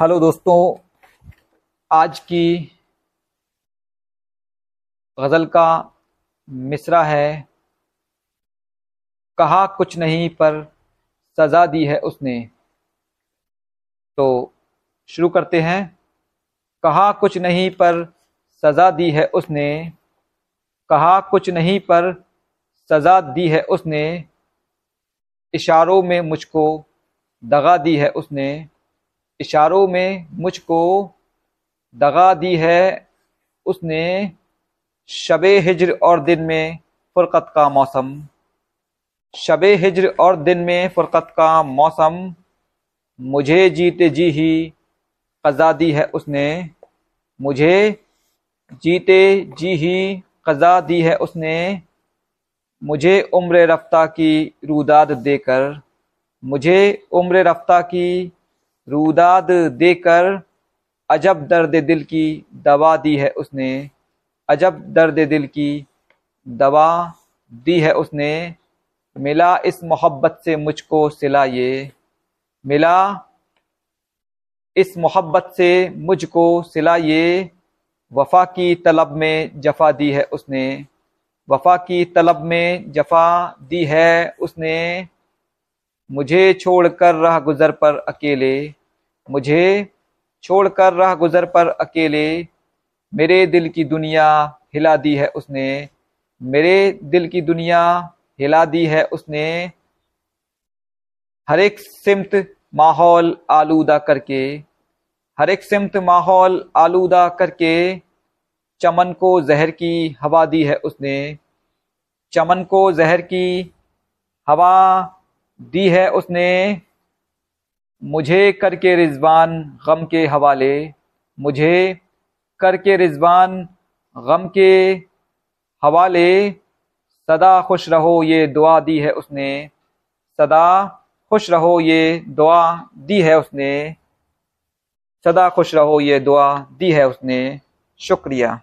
Hello दोस्तों, आज की गज़ल का मिसरा है। कहा कुछ नहीं, पर सज़ा दी है उसने। तो शुरू करते हैं। कहा कुछ नहीं, पर सज़ा दी है उसने। कहा कुछ नहीं, पर सज़ा दी है उसने। इशारों में मुझको दगा दी है उसने। इशारों में मुझको दगा दी है। उसने शब हिजर और दिन में फ़ुरक़त का मौसम। शब हिजर और दिन में फ़ुरक़त का मौसम मुझे जीते जी ही कज़ा दी है। उसने मुझे जीते जी ही कज़ा दी है। उसने मुझे उम्र रफ्ता की रूदाद देकर, मुझे उम्र रफ्ता की रूदाद देकर अजब दर्द दिल की दवा दी है उसने। अजब दर्द दिल की दवा दी है उसने। मिला इस मोहब्बत से मुझको सिला ये। मिला इस मोहब्बत से मुझको सिला ये। वफा की तलब में जफा दी है उसने। वफा की तलब में जफा दी है उसने। मुझे छोड़कर राह गुजर पर अकेले, मुझे छोड़कर राह गुजर पर अकेले, मेरे दिल की दुनिया हिला दी है उसने, मेरे दिल की दुनिया हिला दी है उसने। हर एक सिमत माहौल आलूदा करके, हर एक सिमत माहौल आलूदा करके, चमन को जहर की हवा दी है उसने। चमन को जहर की हवा दी है उसने मुझे करके रिजवान गम के हवाले, मुझे करके रिजवान गम के हवाले, सदा खुश रहो ये दुआ दी है उसने, सदा खुश रहो ये दुआ दी है उसने, सदा खुश रहो ये दुआ दी है उसने, शुक्रिया।